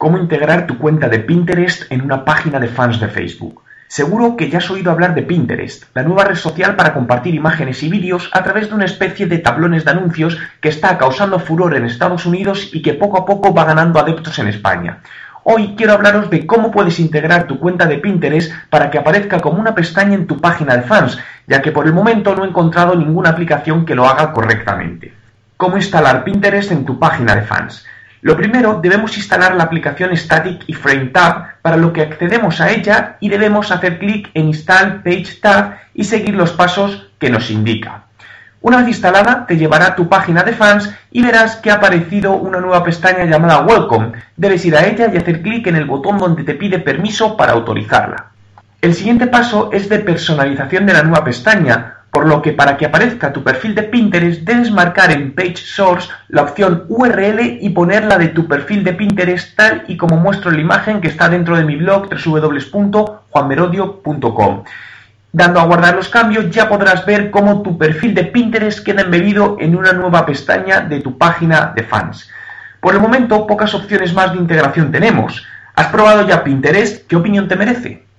cómo integrar tu cuenta de Pinterest en una página de fans de Facebook. Seguro que ya has oído hablar de Pinterest, la nueva red social para compartir imágenes y vídeos a través de una especie de tablones de anuncios que está causando furor en Estados Unidos y que poco a poco va ganando adeptos en España. Hoy quiero hablaros de cómo puedes integrar tu cuenta de Pinterest para que aparezca como una pestaña en tu página de fans, ya que por el momento no he encontrado ninguna aplicación que lo haga correctamente. ¿Cómo instalar Pinterest en tu página de fans? Lo primero, debemos instalar la aplicación Static y Frame Tab, para lo que accedemos a ella y debemos hacer clic en Install Page Tab y seguir los pasos que nos indica. Una vez instalada, te llevará a tu página de fans y verás que ha aparecido una nueva pestaña llamada Welcome. Debes ir a ella y hacer clic en el botón donde te pide permiso para autorizarla. El siguiente paso es de personalización de la nueva pestaña, por lo que para que aparezca tu perfil de Pinterest debes marcar en Page Source la opción URL y ponerla de tu perfil de Pinterest tal y como muestro la imagen que está dentro de mi blog www.juanmerodio.com. Dando a guardar los cambios ya podrás ver cómo tu perfil de Pinterest queda embebido en una nueva pestaña de tu página de fans. Por el momento pocas opciones más de integración tenemos. ¿Has probado ya Pinterest? ¿Qué opinión te merece?